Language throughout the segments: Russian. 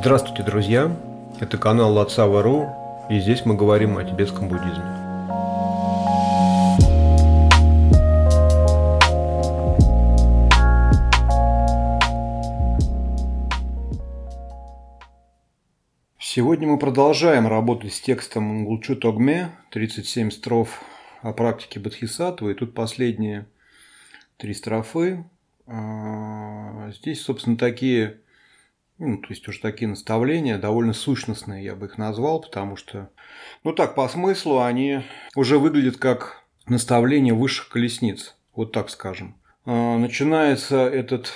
Здравствуйте, друзья! Это канал Лацава.ру, и здесь мы говорим о тибетском буддизме. Сегодня мы продолжаем работать с текстом Нгулчу Тогме, 37 строф о практике Бодхисаттвы, и тут последние три строфы. А, здесь, собственно, такие ну, то есть уже такие наставления, довольно сущностные, я бы их назвал, потому что, ну так, по смыслу они уже выглядят как наставление высших колесниц, вот так скажем. А, начинается этот,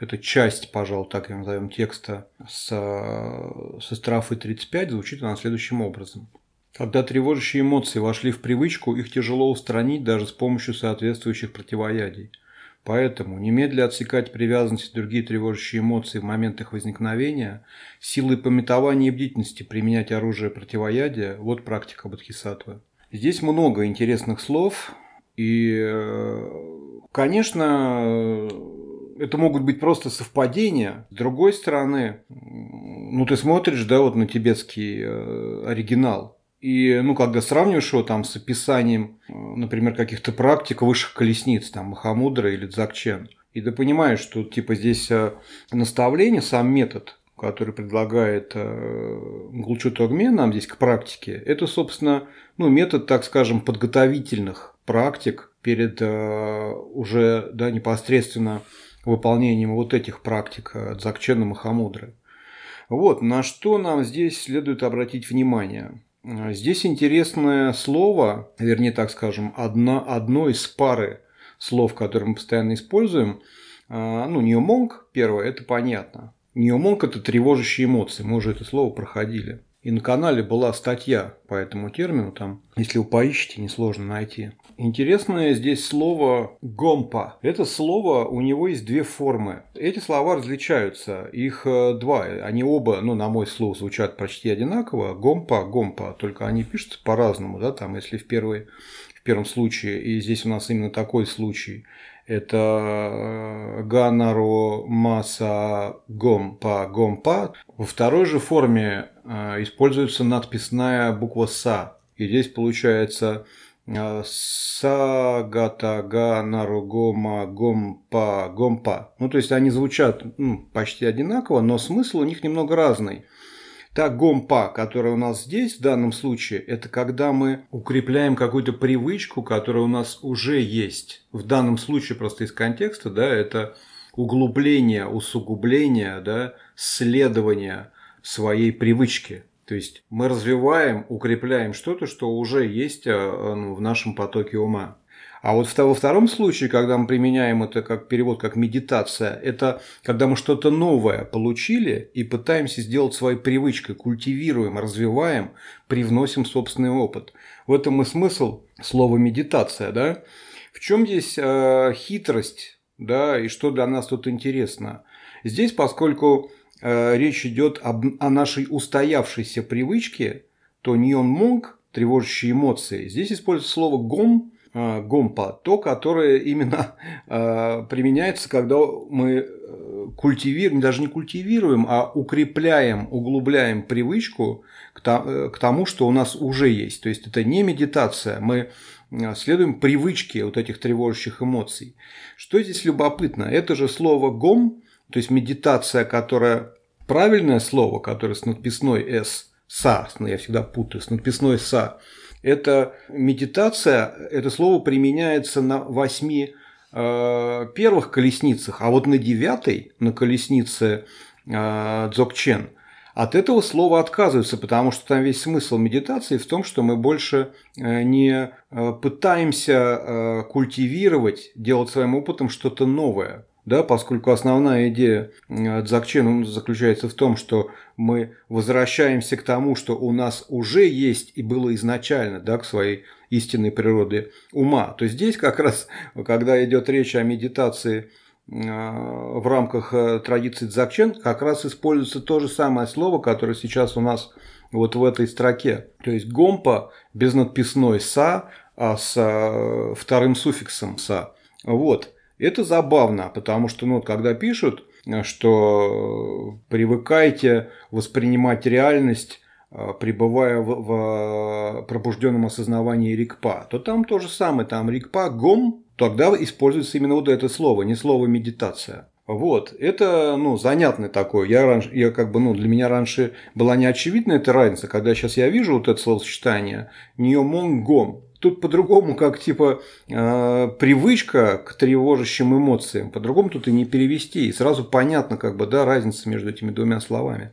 эта часть, пожалуй, так я назовем, текста с, со страфы 35, звучит она следующим образом. Когда тревожащие эмоции вошли в привычку, их тяжело устранить даже с помощью соответствующих противоядий – Поэтому немедля отсекать привязанность и другие тревожащие эмоции в момент их возникновения, силой пометования и бдительности применять оружие противоядия – вот практика Бодхисаттвы. Здесь много интересных слов, и, э, конечно, это могут быть просто совпадения. С другой стороны, ну ты смотришь, да, вот на тибетский э, оригинал, и, ну, когда сравниваешь его там с описанием, э, например, каких-то практик высших колесниц, там, Махамудра или Дзакчен, и ты понимаешь, что, типа, здесь э, наставление, сам метод, который предлагает э, Гулчу Тогме нам здесь к практике, это, собственно, ну, метод, так скажем, подготовительных практик перед уже да, непосредственно выполнением вот этих практик Дзакчена Махамудры. Вот, на что нам здесь следует обратить внимание. А, здесь интересное слово, вернее, так скажем, одно, одно из пары слов, которые мы постоянно используем. А, ну, неомонг, первое, это понятно. Неомонг – это тревожащие эмоции, мы уже это слово проходили. И на канале была статья по этому термину, там, если вы поищете, несложно найти. Интересное здесь слово «гомпа». Это слово, у него есть две формы. Эти слова различаются, их э, два. Они оба, ну, на мой слух, звучат почти одинаково. Гомпа, гомпа, только они пишутся по-разному, да, там, если в, первый, в первом случае, и здесь у нас именно такой случай – это э, Ганаро Маса Гомпа Гомпа. Во второй же форме э, используется надписная буква Са. И здесь получается э, Сагата Ганару Гома Гомпа Гомпа. Ну, то есть они звучат ну, почти одинаково, но смысл у них немного разный. Та гомпа, которая у нас здесь в данном случае, это когда мы укрепляем какую-то привычку, которая у нас уже есть. В данном случае просто из контекста, да, это углубление, усугубление, да, следование своей привычки. То есть мы развиваем, укрепляем что-то, что уже есть э, ну, в нашем потоке ума. А вот во втором случае, когда мы применяем это как перевод, как медитация, это когда мы что-то новое получили и пытаемся сделать своей привычкой, культивируем, развиваем, привносим собственный опыт. В этом и смысл слова медитация, да? В чем здесь э, хитрость, да, и что для нас тут интересно? Здесь, поскольку э, речь идет об, о нашей устоявшейся привычке, то Ньон Монг, тревожащие эмоции, здесь используется слово гом, гомпа, то, которое именно э, применяется, когда мы э, культивируем, даже не культивируем, а укрепляем, углубляем привычку к тому, что у нас уже есть. То есть это не медитация, мы следуем привычке вот этих тревожащих эмоций. Что здесь любопытно? Это же слово гом, то есть медитация, которая правильное слово, которое с надписной «с», «са», я всегда путаю, с надписной «са», это медитация, это слово применяется на восьми э, первых колесницах, а вот на девятой, на колеснице э, Дзогчен, от этого слова отказываются, потому что там весь смысл медитации в том, что мы больше э, не э, пытаемся э, культивировать, делать своим опытом что-то новое да, поскольку основная идея Дзакчена заключается в том, что мы возвращаемся к тому, что у нас уже есть и было изначально, да, к своей истинной природе ума. То здесь как раз, когда идет речь о медитации в рамках э, традиции Дзакчен, как раз используется то же самое слово, которое сейчас у нас вот в этой строке. То есть гомпа без надписной са, а с э, вторым суффиксом са. Вот. Это забавно, потому что, ну, когда пишут что привыкайте воспринимать реальность пребывая в, в пробужденном осознавании рикпа, то там то же самое, там рикпа, гом, тогда используется именно вот это слово, не слово медитация. Вот, это, ну, занятный такой. Я раньше, я как бы, ну, для меня раньше была не очевидна эта разница, когда сейчас я вижу вот это словосочетание «неомонгом», тут по-другому, как типа э, привычка к тревожащим эмоциям. По-другому тут и не перевести. И сразу понятно, как бы, да, разница между этими двумя словами.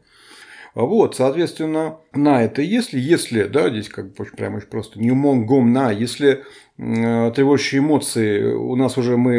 Вот, соответственно, на это если, если, да, здесь как бы прямо очень просто, не гом на, если э, тревожащие эмоции у нас уже мы,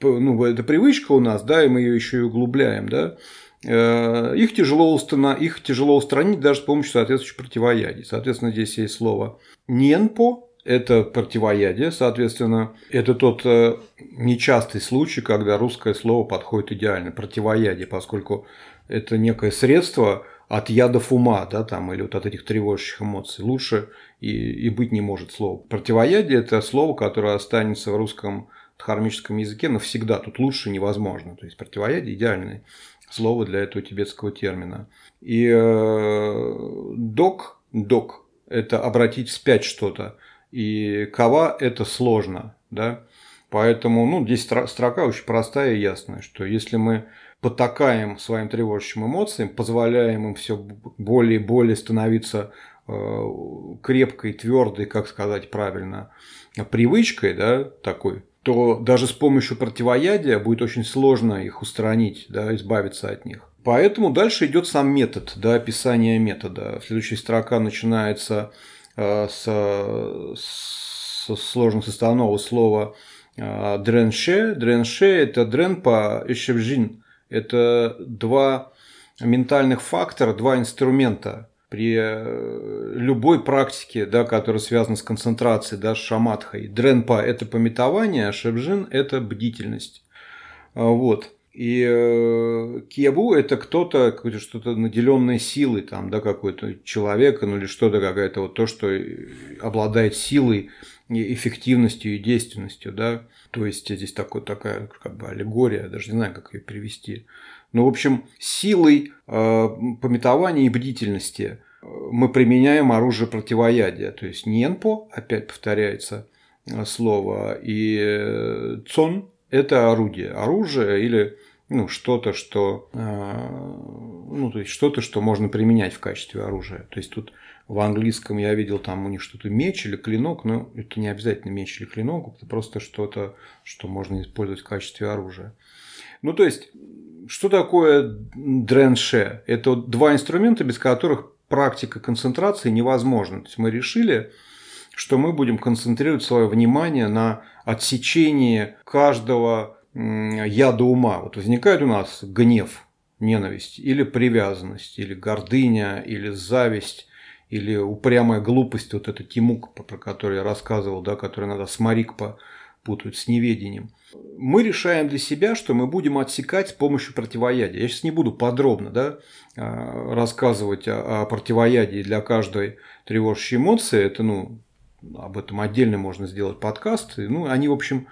ну, это привычка у нас, да, и мы ее еще и углубляем, да, э, их тяжело, устранить, их тяжело устранить даже с помощью соответствующих противоядий. Соответственно, здесь есть слово «ненпо», это противоядие, соответственно, это тот э, нечастый случай, когда русское слово подходит идеально, противоядие, поскольку это некое средство от ядов ума, да, там, или вот от этих тревожащих эмоций. Лучше и, и быть не может слово. Противоядие – это слово, которое останется в русском дхармическом языке навсегда. Тут лучше невозможно. То есть противоядие – идеальное слово для этого тибетского термина. И э, док, док – это обратить вспять что-то. И кава – это сложно. Да? Поэтому ну, здесь строка очень простая и ясная, что если мы потакаем своим тревожащим эмоциям, позволяем им все более и более становиться э, крепкой, твердой, как сказать правильно, привычкой, да, такой, то даже с помощью противоядия будет очень сложно их устранить, да, избавиться от них. Поэтому дальше идет сам метод, да, описание метода. Следующая строка начинается э, с, с сложно составного слова э, дренше. Дренше – это дрен по ищевжин, это два ментальных фактора, два инструмента при э, любой практике, да, которая связана с концентрацией, да, с шаматхой. Дренпа – это пометование, а шебжин – это бдительность. А, вот. И э, кебу – это кто-то, какое-то что-то наделенное силой, там, да, какой-то человек, ну или что-то какое-то вот то, что обладает силой, эффективностью и действенностью, да. То есть здесь такой, такая как бы аллегория, даже не знаю, как ее перевести. Ну, в общем, силой э, пометования и бдительности э, мы применяем оружие противоядия. То есть ненпо, опять повторяется э, слово, и э, цон – это орудие. Оружие или ну, что-то, что, ну, то есть что-то, что можно применять в качестве оружия. То есть тут в английском я видел там у них что-то меч или клинок, но это не обязательно меч или клинок, это просто что-то, что можно использовать в качестве оружия. Ну, то есть, что такое дренше? Это два инструмента, без которых практика концентрации невозможна. То есть, мы решили, что мы будем концентрировать свое внимание на отсечении каждого яда ума. Вот возникает у нас гнев, ненависть, или привязанность, или гордыня, или зависть, или упрямая глупость, вот эта Тимук, про который я рассказывал, да, который надо с Марикпа путают с неведением. Мы решаем для себя, что мы будем отсекать с помощью противоядия. Я сейчас не буду подробно да, а, рассказывать о, противоядии для каждой тревожащей эмоции. Это, ну, об этом отдельно можно сделать подкаст. Ну, они, в общем,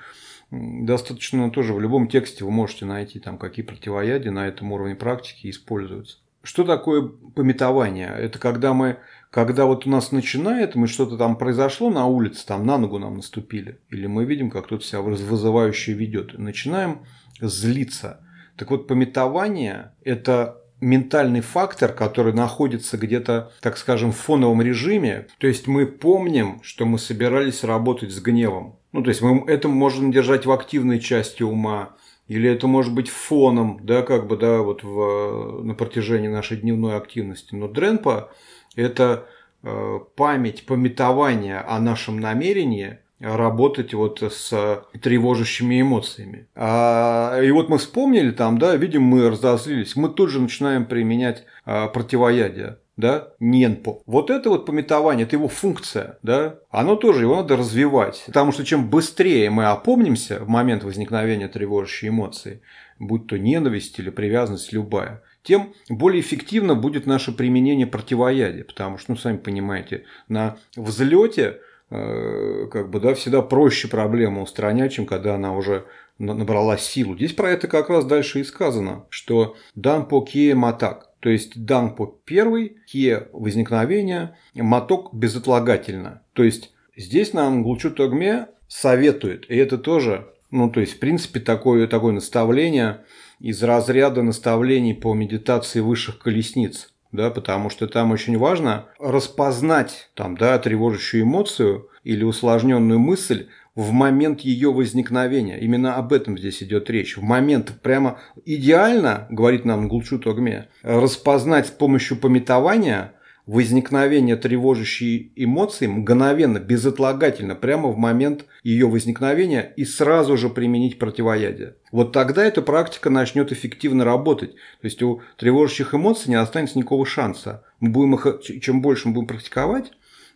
достаточно тоже в любом тексте вы можете найти там какие противоядия на этом уровне практики используются. Что такое пометование? Это когда мы когда вот у нас начинает, мы что-то там произошло на улице, там на ногу нам наступили, или мы видим, как кто-то себя вызывающе ведет, и начинаем злиться. Так вот, пометование – это ментальный фактор, который находится где-то, так скажем, в фоновом режиме. То есть мы помним, что мы собирались работать с гневом. Ну, то есть мы это можем держать в активной части ума, или это может быть фоном, да, как бы, да, вот в, на протяжении нашей дневной активности. Но дренпа это э, память, пометование о нашем намерении работать вот с тревожащими эмоциями. А, и вот мы вспомнили там, да, видим, мы разозлились, мы тут же начинаем применять а, противоядие да, ненпо. Вот это вот пометование, это его функция, да, оно тоже, его надо развивать. Потому что чем быстрее мы опомнимся в момент возникновения тревожащей эмоции, будь то ненависть или привязанность любая, тем более эффективно будет наше применение противоядия. Потому что, ну, сами понимаете, на взлете э, как бы, да, всегда проще проблему устранять, чем когда она уже набрала силу. Здесь про это как раз дальше и сказано, что «дан по ке матак», то есть дан первый, ке возникновение, моток безотлагательно. То есть здесь нам Гулчу Тогме советует, и это тоже, ну то есть в принципе такое, такое наставление из разряда наставлений по медитации высших колесниц да, потому что там очень важно распознать там, да, тревожащую эмоцию или усложненную мысль в момент ее возникновения. Именно об этом здесь идет речь. В момент прямо идеально, говорит нам Гулчу Тогме, распознать с помощью пометования возникновение тревожащей эмоции мгновенно, безотлагательно, прямо в момент ее возникновения и сразу же применить противоядие. Вот тогда эта практика начнет эффективно работать. То есть у тревожащих эмоций не останется никакого шанса. Мы будем их, чем больше мы будем практиковать,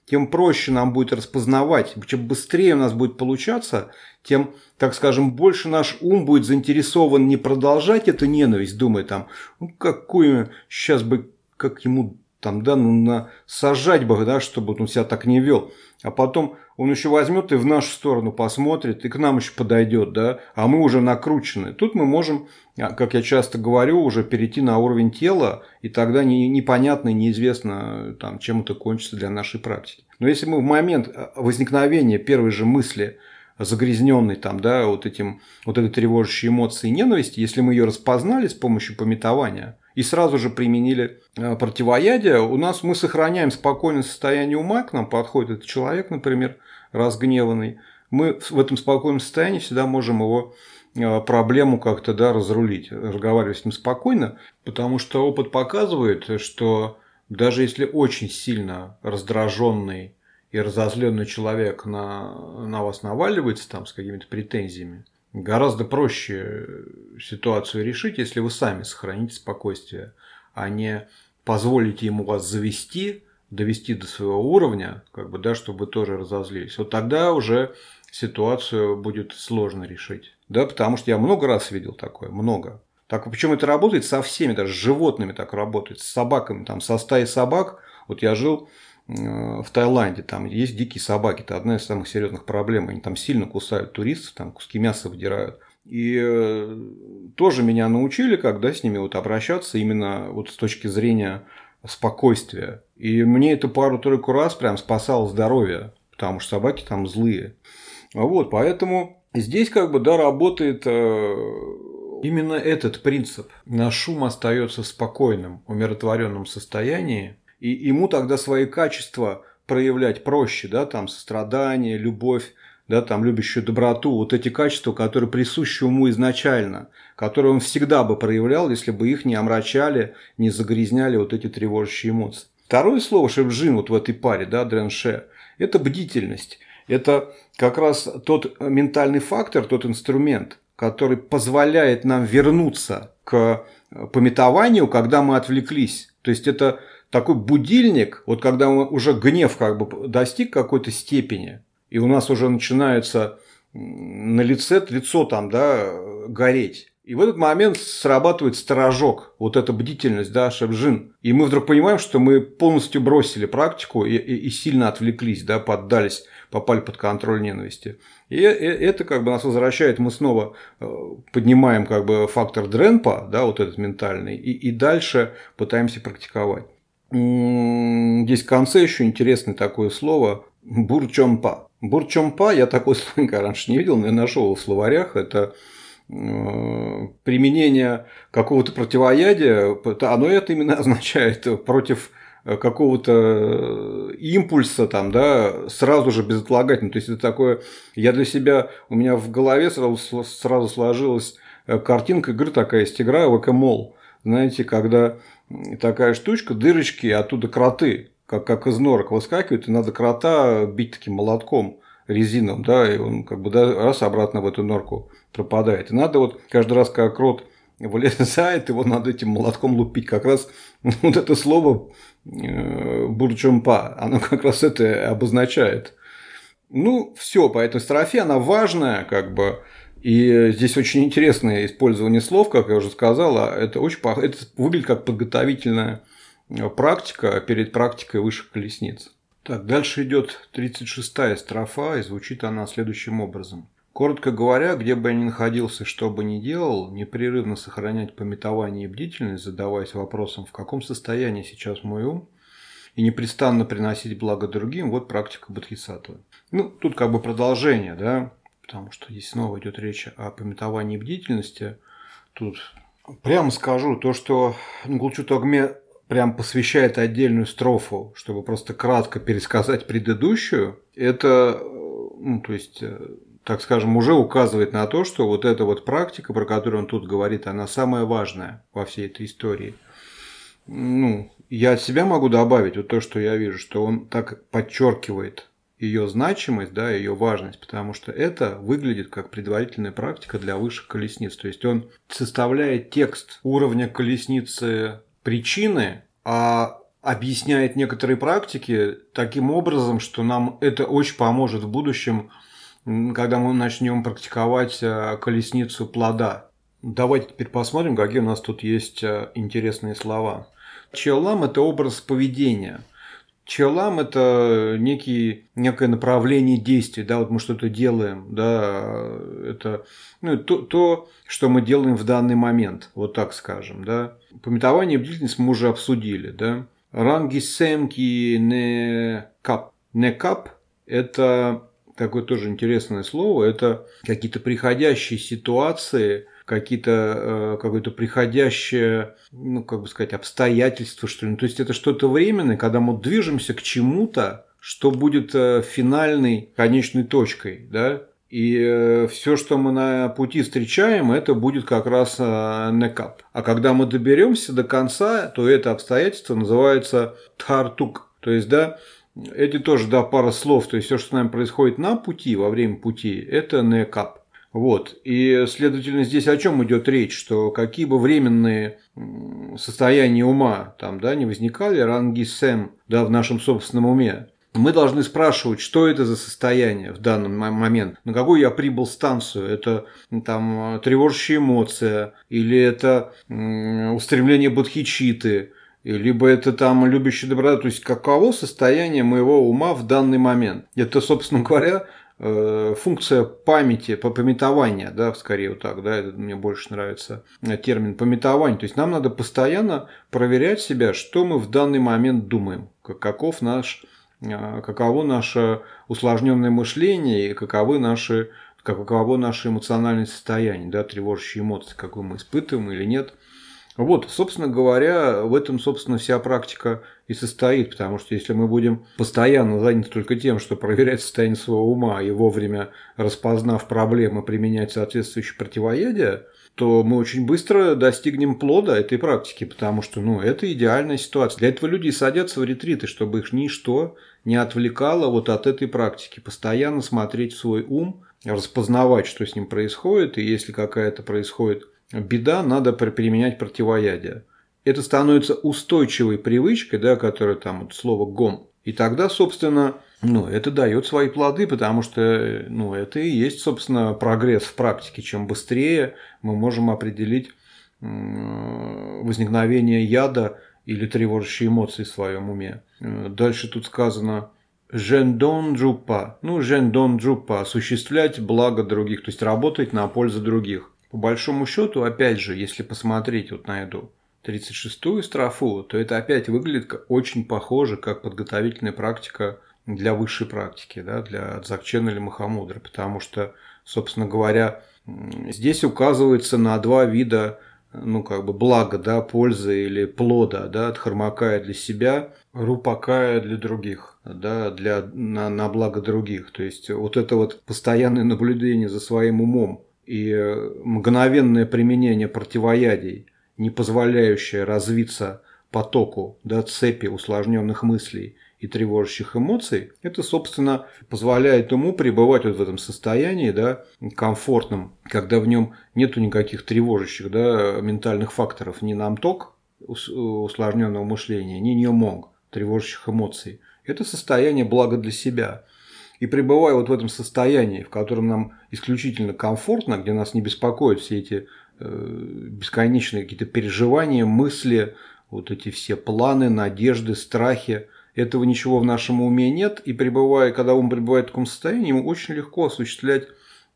тем проще нам будет распознавать, чем быстрее у нас будет получаться, тем, так скажем, больше наш ум будет заинтересован не продолжать эту ненависть, думая там, ну какую сейчас бы, как ему там, да, ну, сажать бы, да, чтобы он себя так не вел. А потом он еще возьмет и в нашу сторону посмотрит, и к нам еще подойдет, да, а мы уже накручены. Тут мы можем, а, как я часто говорю, уже перейти на уровень тела, и тогда не, непонятно и неизвестно, там, чем это кончится для нашей практики. Но если мы в момент а, возникновения первой же мысли загрязненной там, да, вот этим, вот этой тревожащей эмоцией ненависти, если мы ее распознали с помощью пометования – и сразу же применили э, противоядие, у нас мы сохраняем спокойное состояние ума, к нам подходит этот человек, например, разгневанный, мы в этом спокойном состоянии всегда можем его э, проблему как-то да, разрулить, разговаривать с ним спокойно, потому что опыт показывает, что даже если очень сильно раздраженный и разозленный человек на, на вас наваливается там с какими-то претензиями, Гораздо проще ситуацию решить, если вы сами сохраните спокойствие, а не позволите ему вас завести, довести до своего уровня, как бы, да, чтобы вы тоже разозлились. Вот тогда уже ситуацию будет сложно решить. Да, потому что я много раз видел такое, много. Так, причем это работает со всеми, даже с животными так работает, с собаками, там, со стаей собак. Вот я жил Э, в Таиланде, там есть дикие собаки, это одна из самых серьезных проблем. Они там сильно кусают туристов, там куски мяса выдирают. И э, тоже меня научили, когда с ними вот обращаться именно вот с точки зрения спокойствия. И мне это пару-тройку раз прям спасало здоровье, потому что собаки там злые. Вот, поэтому здесь как бы, да, работает э, именно этот принцип. Наш шум остается в спокойном, умиротворенном состоянии, и ему тогда свои качества проявлять проще, да, там сострадание, любовь, да, там любящую доброту, вот эти качества, которые присущи уму изначально, которые он всегда бы проявлял, если бы их не омрачали, не загрязняли вот эти тревожащие эмоции. Второе слово шебжин вот в этой паре, да, дренше, это бдительность. Это как раз тот ментальный фактор, тот инструмент, который позволяет нам вернуться к пометованию, когда мы отвлеклись. То есть это такой будильник, вот когда уже гнев как бы достиг какой-то степени, и у нас уже начинается на лице, лицо там, да, гореть. И в этот момент срабатывает сторожок, вот эта бдительность, да, шепжин. И мы вдруг понимаем, что мы полностью бросили практику и, и, и сильно отвлеклись, да, поддались, попали под контроль ненависти. И это как бы нас возвращает, мы снова э, поднимаем как бы фактор Дренпа, да, вот этот ментальный, и, и дальше пытаемся практиковать. Здесь в конце еще интересное такое слово бурчомпа. Бурчомпа, я такой слово раньше не видел, но я нашел в словарях. Это э, применение какого-то противоядия, оно это именно означает против какого-то импульса там, да, сразу же безотлагательно. То есть это такое, я для себя, у меня в голове сразу, сразу сложилась картинка игры такая, есть игра ВК-мол. Знаете, когда такая штучка, дырочки, оттуда кроты, как, как из норок выскакивают, и надо крота бить таким молотком резином, да, и он как бы да, раз обратно в эту норку пропадает. И надо вот каждый раз, как крот вылезает, его надо этим молотком лупить. Как раз вот это слово э, бурчумпа, оно как раз это обозначает. Ну, все, по этой строфе она важная, как бы, и здесь очень интересное использование слов, как я уже сказал. А это, очень, это выглядит как подготовительная э, практика перед практикой высших колесниц. Так, дальше идет 36-я строфа, и звучит она следующим образом. Коротко говоря, где бы я ни находился, что бы ни делал, непрерывно сохранять пометование и бдительность, задаваясь вопросом, в каком состоянии сейчас мой ум, и непрестанно приносить благо другим, вот практика Бодхисаттвы. Ну, тут как бы продолжение, да, потому что здесь снова идет речь о пометовании бдительности. Тут прямо скажу, то, что Нгулчу Тогме прям посвящает отдельную строфу, чтобы просто кратко пересказать предыдущую, это, ну, то есть, так скажем, уже указывает на то, что вот эта вот практика, про которую он тут говорит, она самая важная во всей этой истории. Ну, я от себя могу добавить вот то, что я вижу, что он так подчеркивает ее значимость, да, ее важность, потому что это выглядит как предварительная практика для высших колесниц. То есть он составляет текст уровня колесницы причины, а объясняет некоторые практики таким образом, что нам это очень поможет в будущем, когда мы начнем практиковать э, колесницу плода. Давайте теперь посмотрим, какие у нас тут есть э, интересные слова. Челам – это образ поведения – Челам – это некий, некое направление действий, да, вот мы что-то делаем, да, это ну, то, то, что мы делаем в данный момент, вот так скажем, да. Пометование и бдительность мы уже обсудили, да. Ранги семки не кап. Не кап – это такое тоже интересное слово, это какие-то приходящие ситуации, какие-то, э, какое-то приходящее, ну, как бы сказать, обстоятельства, что ли. Ну, то есть это что-то временное, когда мы движемся к чему-то, что будет э, финальной, конечной точкой, да, и э, все, что мы на пути встречаем, это будет как раз некап. А когда мы доберемся до конца, то это обстоятельство называется тартук. То есть, да, эти тоже, да, пара слов. То есть, все, что с нами происходит на пути, во время пути, это некап. Вот. И, следовательно, здесь о чем идет речь, что какие бы временные состояния ума там, да, не возникали, ранги сэм, да, в нашем собственном уме, мы должны спрашивать, что это за состояние в данный момент, на какую я прибыл станцию. Это там тревожащая эмоция, или это устремление бодхичиты, либо это там любящий доброта, то есть каково состояние моего ума в данный момент. Это, собственно говоря, функция памяти, пометования, да, скорее вот так, да, это мне больше нравится э, термин пометование. То есть нам надо постоянно проверять себя, что мы в данный момент думаем, каков наш, э, каково наше усложненное мышление и каковы наши, каково наше эмоциональное состояние, да, тревожащие эмоции, какую мы испытываем или нет – вот, собственно говоря, в этом, собственно, вся практика и состоит, потому что если мы будем постоянно заняты только тем, что проверять состояние своего ума и вовремя распознав проблемы, применять соответствующие противоядия, то мы очень быстро достигнем плода этой практики, потому что ну, это идеальная ситуация. Для этого люди садятся в ретриты, чтобы их ничто не отвлекало вот от этой практики. Постоянно смотреть в свой ум, распознавать, что с ним происходит, и если какая-то происходит беда, надо применять противоядие. Это становится устойчивой привычкой, да, которая там вот слово гом. И тогда, собственно, ну, это дает свои плоды, потому что ну, это и есть, собственно, прогресс в практике. Чем быстрее мы можем определить возникновение яда или тревожащие эмоции в своем уме. Дальше тут сказано Жендон джупа. Ну, жендон джупа. Осуществлять благо других, то есть работать на пользу других. По большому счету, опять же, если посмотреть вот на эту 36-ю строфу, то это опять выглядит очень похоже, как подготовительная практика для высшей практики, да, для Дзакчена или Махамудры, потому что, собственно говоря, здесь указывается на два вида ну, как бы блага, да, пользы или плода, да, от хармакая для себя, рупакая для других, да, для, на, на благо других. То есть вот это вот постоянное наблюдение за своим умом, и мгновенное применение противоядий, не позволяющее развиться потоку да, цепи усложненных мыслей и тревожащих эмоций, это, собственно, позволяет ему пребывать вот в этом состоянии, да, комфортном, когда в нем нету никаких тревожащих, да, ментальных факторов, ни намток усложненного мышления, ни ньомонг, тревожащих эмоций. Это состояние блага для себя – и пребывая вот в этом состоянии, в котором нам исключительно комфортно, где нас не беспокоят все эти э, бесконечные какие-то переживания, мысли, вот эти все планы, надежды, страхи, этого ничего в нашем уме нет, и пребывая, когда ум пребывает в таком состоянии, ему очень легко осуществлять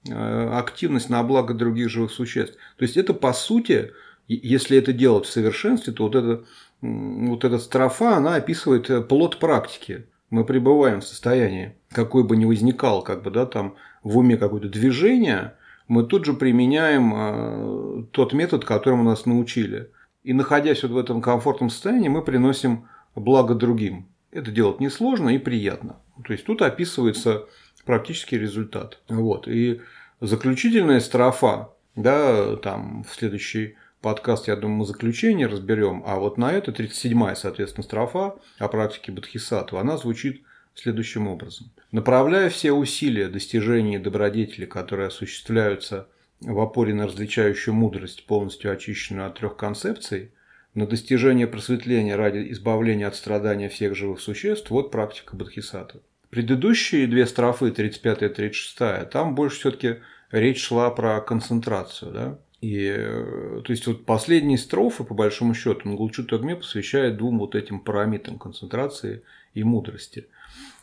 активность на благо других живых существ. То есть это по сути, если это делать в совершенстве, то вот, это, вот эта строфа, она описывает плод практики. Мы пребываем в состоянии, какой бы ни возникал, как бы, да, там в уме какое-то движение, мы тут же применяем э, тот метод, которому нас научили. И находясь вот в этом комфортном состоянии, мы приносим благо другим. Это делать несложно и приятно. То есть тут описывается практический результат. Вот. И заключительная строфа, да, там в следующий подкаст, я думаю, заключение разберем, а вот на это 37-я, соответственно, строфа о практике Бодхисаттвы, она звучит следующим образом. Направляя все усилия достижения добродетели, которые осуществляются в опоре на различающую мудрость, полностью очищенную от трех концепций, на достижение просветления ради избавления от страдания всех живых существ, вот практика Бодхисаттвы. Предыдущие две строфы, 35 и 36, там больше все-таки речь шла про концентрацию. Да? И, э, то есть, вот последние строфы, по большому счету, Нгулчу Тагме посвящает двум вот этим параметрам концентрации и мудрости.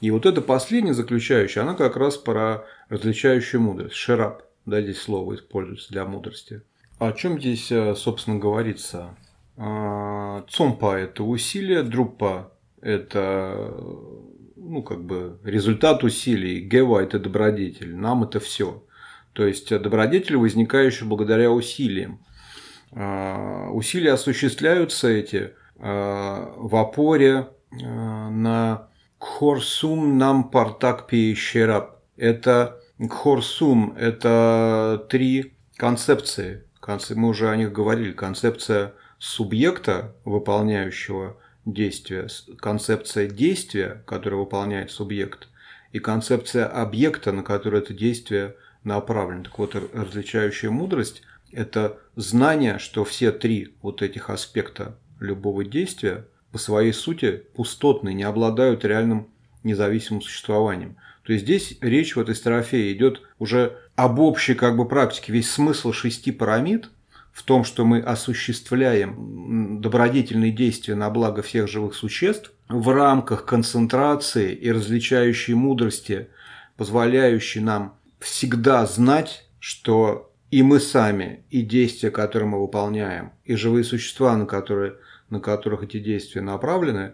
И вот это последнее заключающее, она как раз про различающую мудрость. Шерап, да, здесь слово используется для мудрости. О чем здесь, э, собственно, говорится? А, цомпа – это усилие, друппа – это ну, как бы результат усилий, гева – это добродетель, нам это все. То есть добродетель, возникающая благодаря усилиям. А, усилия осуществляются эти а, в опоре а, на кхорсум нам партак пиещераб. Это кхорсум – это три концепции. Мы уже о них говорили. Концепция субъекта, выполняющего действия, концепция действия, которое выполняет субъект, и концепция объекта, на который это действие – направлен. Так вот, различающая мудрость – это знание, что все три вот этих аспекта любого действия по своей сути пустотны, не обладают реальным независимым существованием. То есть здесь речь в этой строфе идет уже об общей как бы практике. Весь смысл шести пирамид в том, что мы осуществляем добродетельные действия на благо всех живых существ в рамках концентрации и различающей мудрости, позволяющей нам всегда знать, что и мы сами, и действия, которые мы выполняем, и живые существа, на, которые, на которых эти действия направлены,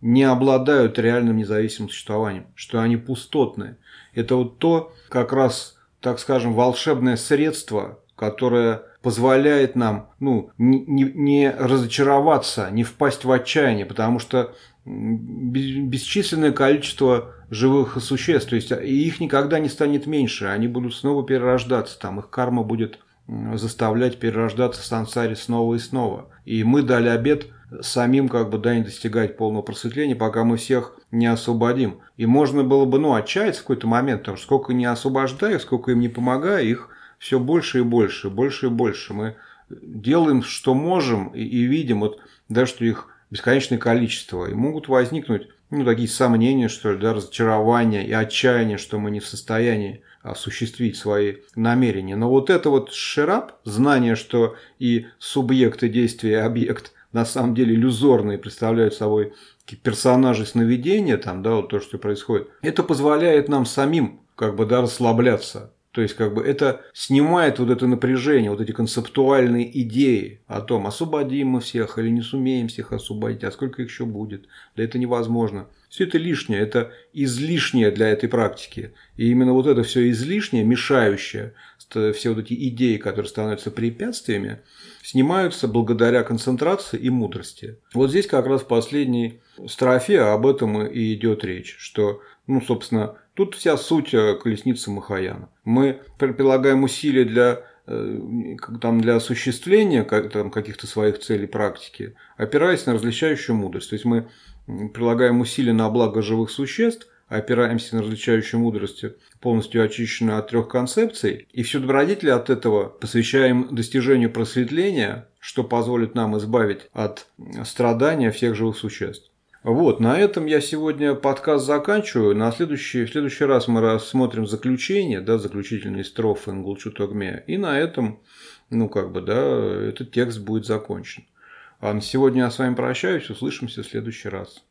не обладают реальным независимым существованием, что они пустотны. Это вот то, как раз, так скажем, волшебное средство, которое позволяет нам ну, не, не разочароваться, не впасть в отчаяние, потому что бесчисленное количество живых существ, то есть и их никогда не станет меньше, они будут снова перерождаться, там их карма будет заставлять перерождаться в сансаре снова и снова. И мы дали обед самим как бы да, не достигать полного просветления, пока мы всех не освободим. И можно было бы, ну, отчаяться в какой-то момент, потому что сколько не освобождаю, сколько им не помогаю, их все больше и больше, больше и больше. Мы делаем, что можем, и, и видим, вот, да, что их бесконечное количество. И могут возникнуть ну, такие сомнения, что ли, да, разочарования и отчаяние, что мы не в состоянии осуществить свои намерения. Но вот это вот шерап, знание, что и субъект, и действие, и объект на самом деле иллюзорные, представляют собой персонажи сновидения, там, да, вот то, что происходит, это позволяет нам самим как бы, да, расслабляться. То есть, как бы это снимает вот это напряжение, вот эти концептуальные идеи о том, освободим мы всех или не сумеем всех освободить, а сколько их еще будет. Да это невозможно. Все это лишнее, это излишнее для этой практики. И именно вот это все излишнее, мешающее, все вот эти идеи, которые становятся препятствиями, снимаются благодаря концентрации и мудрости. Вот здесь как раз в последней строфе об этом и идет речь, что, ну, собственно, Тут вся суть э, колесницы Махаяна. Мы прилагаем усилия для э, там, для осуществления там, каких-то своих целей практики, опираясь на различающую мудрость. То есть мы прилагаем усилия на благо живых существ, опираемся на различающую мудрость, полностью очищенную от трех концепций, и всю добродетель от этого посвящаем достижению просветления, что позволит нам избавить от страдания всех живых существ. Вот, на этом я сегодня подкаст заканчиваю. На следующий, в следующий раз мы рассмотрим заключение, да, заключительные строфы Нгулчу Тогме. И на этом, ну, как бы, да, этот текст будет закончен. А на сегодня я с вами прощаюсь. Услышимся в следующий раз.